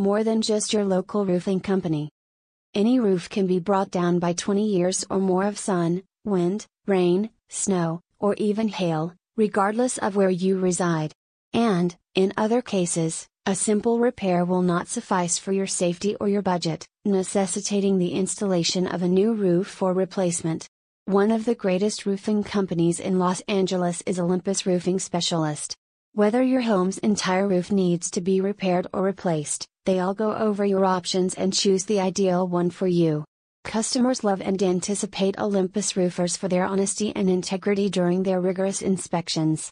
more than just your local roofing company. Any roof can be brought down by 20 years or more of sun, wind, rain, snow, or even hail, regardless of where you reside. And, in other cases, a simple repair will not suffice for your safety or your budget, necessitating the installation of a new roof for replacement. One of the greatest roofing companies in Los Angeles is Olympus Roofing Specialist. Whether your home's entire roof needs to be repaired or replaced, they all go over your options and choose the ideal one for you. Customers love and anticipate Olympus roofers for their honesty and integrity during their rigorous inspections.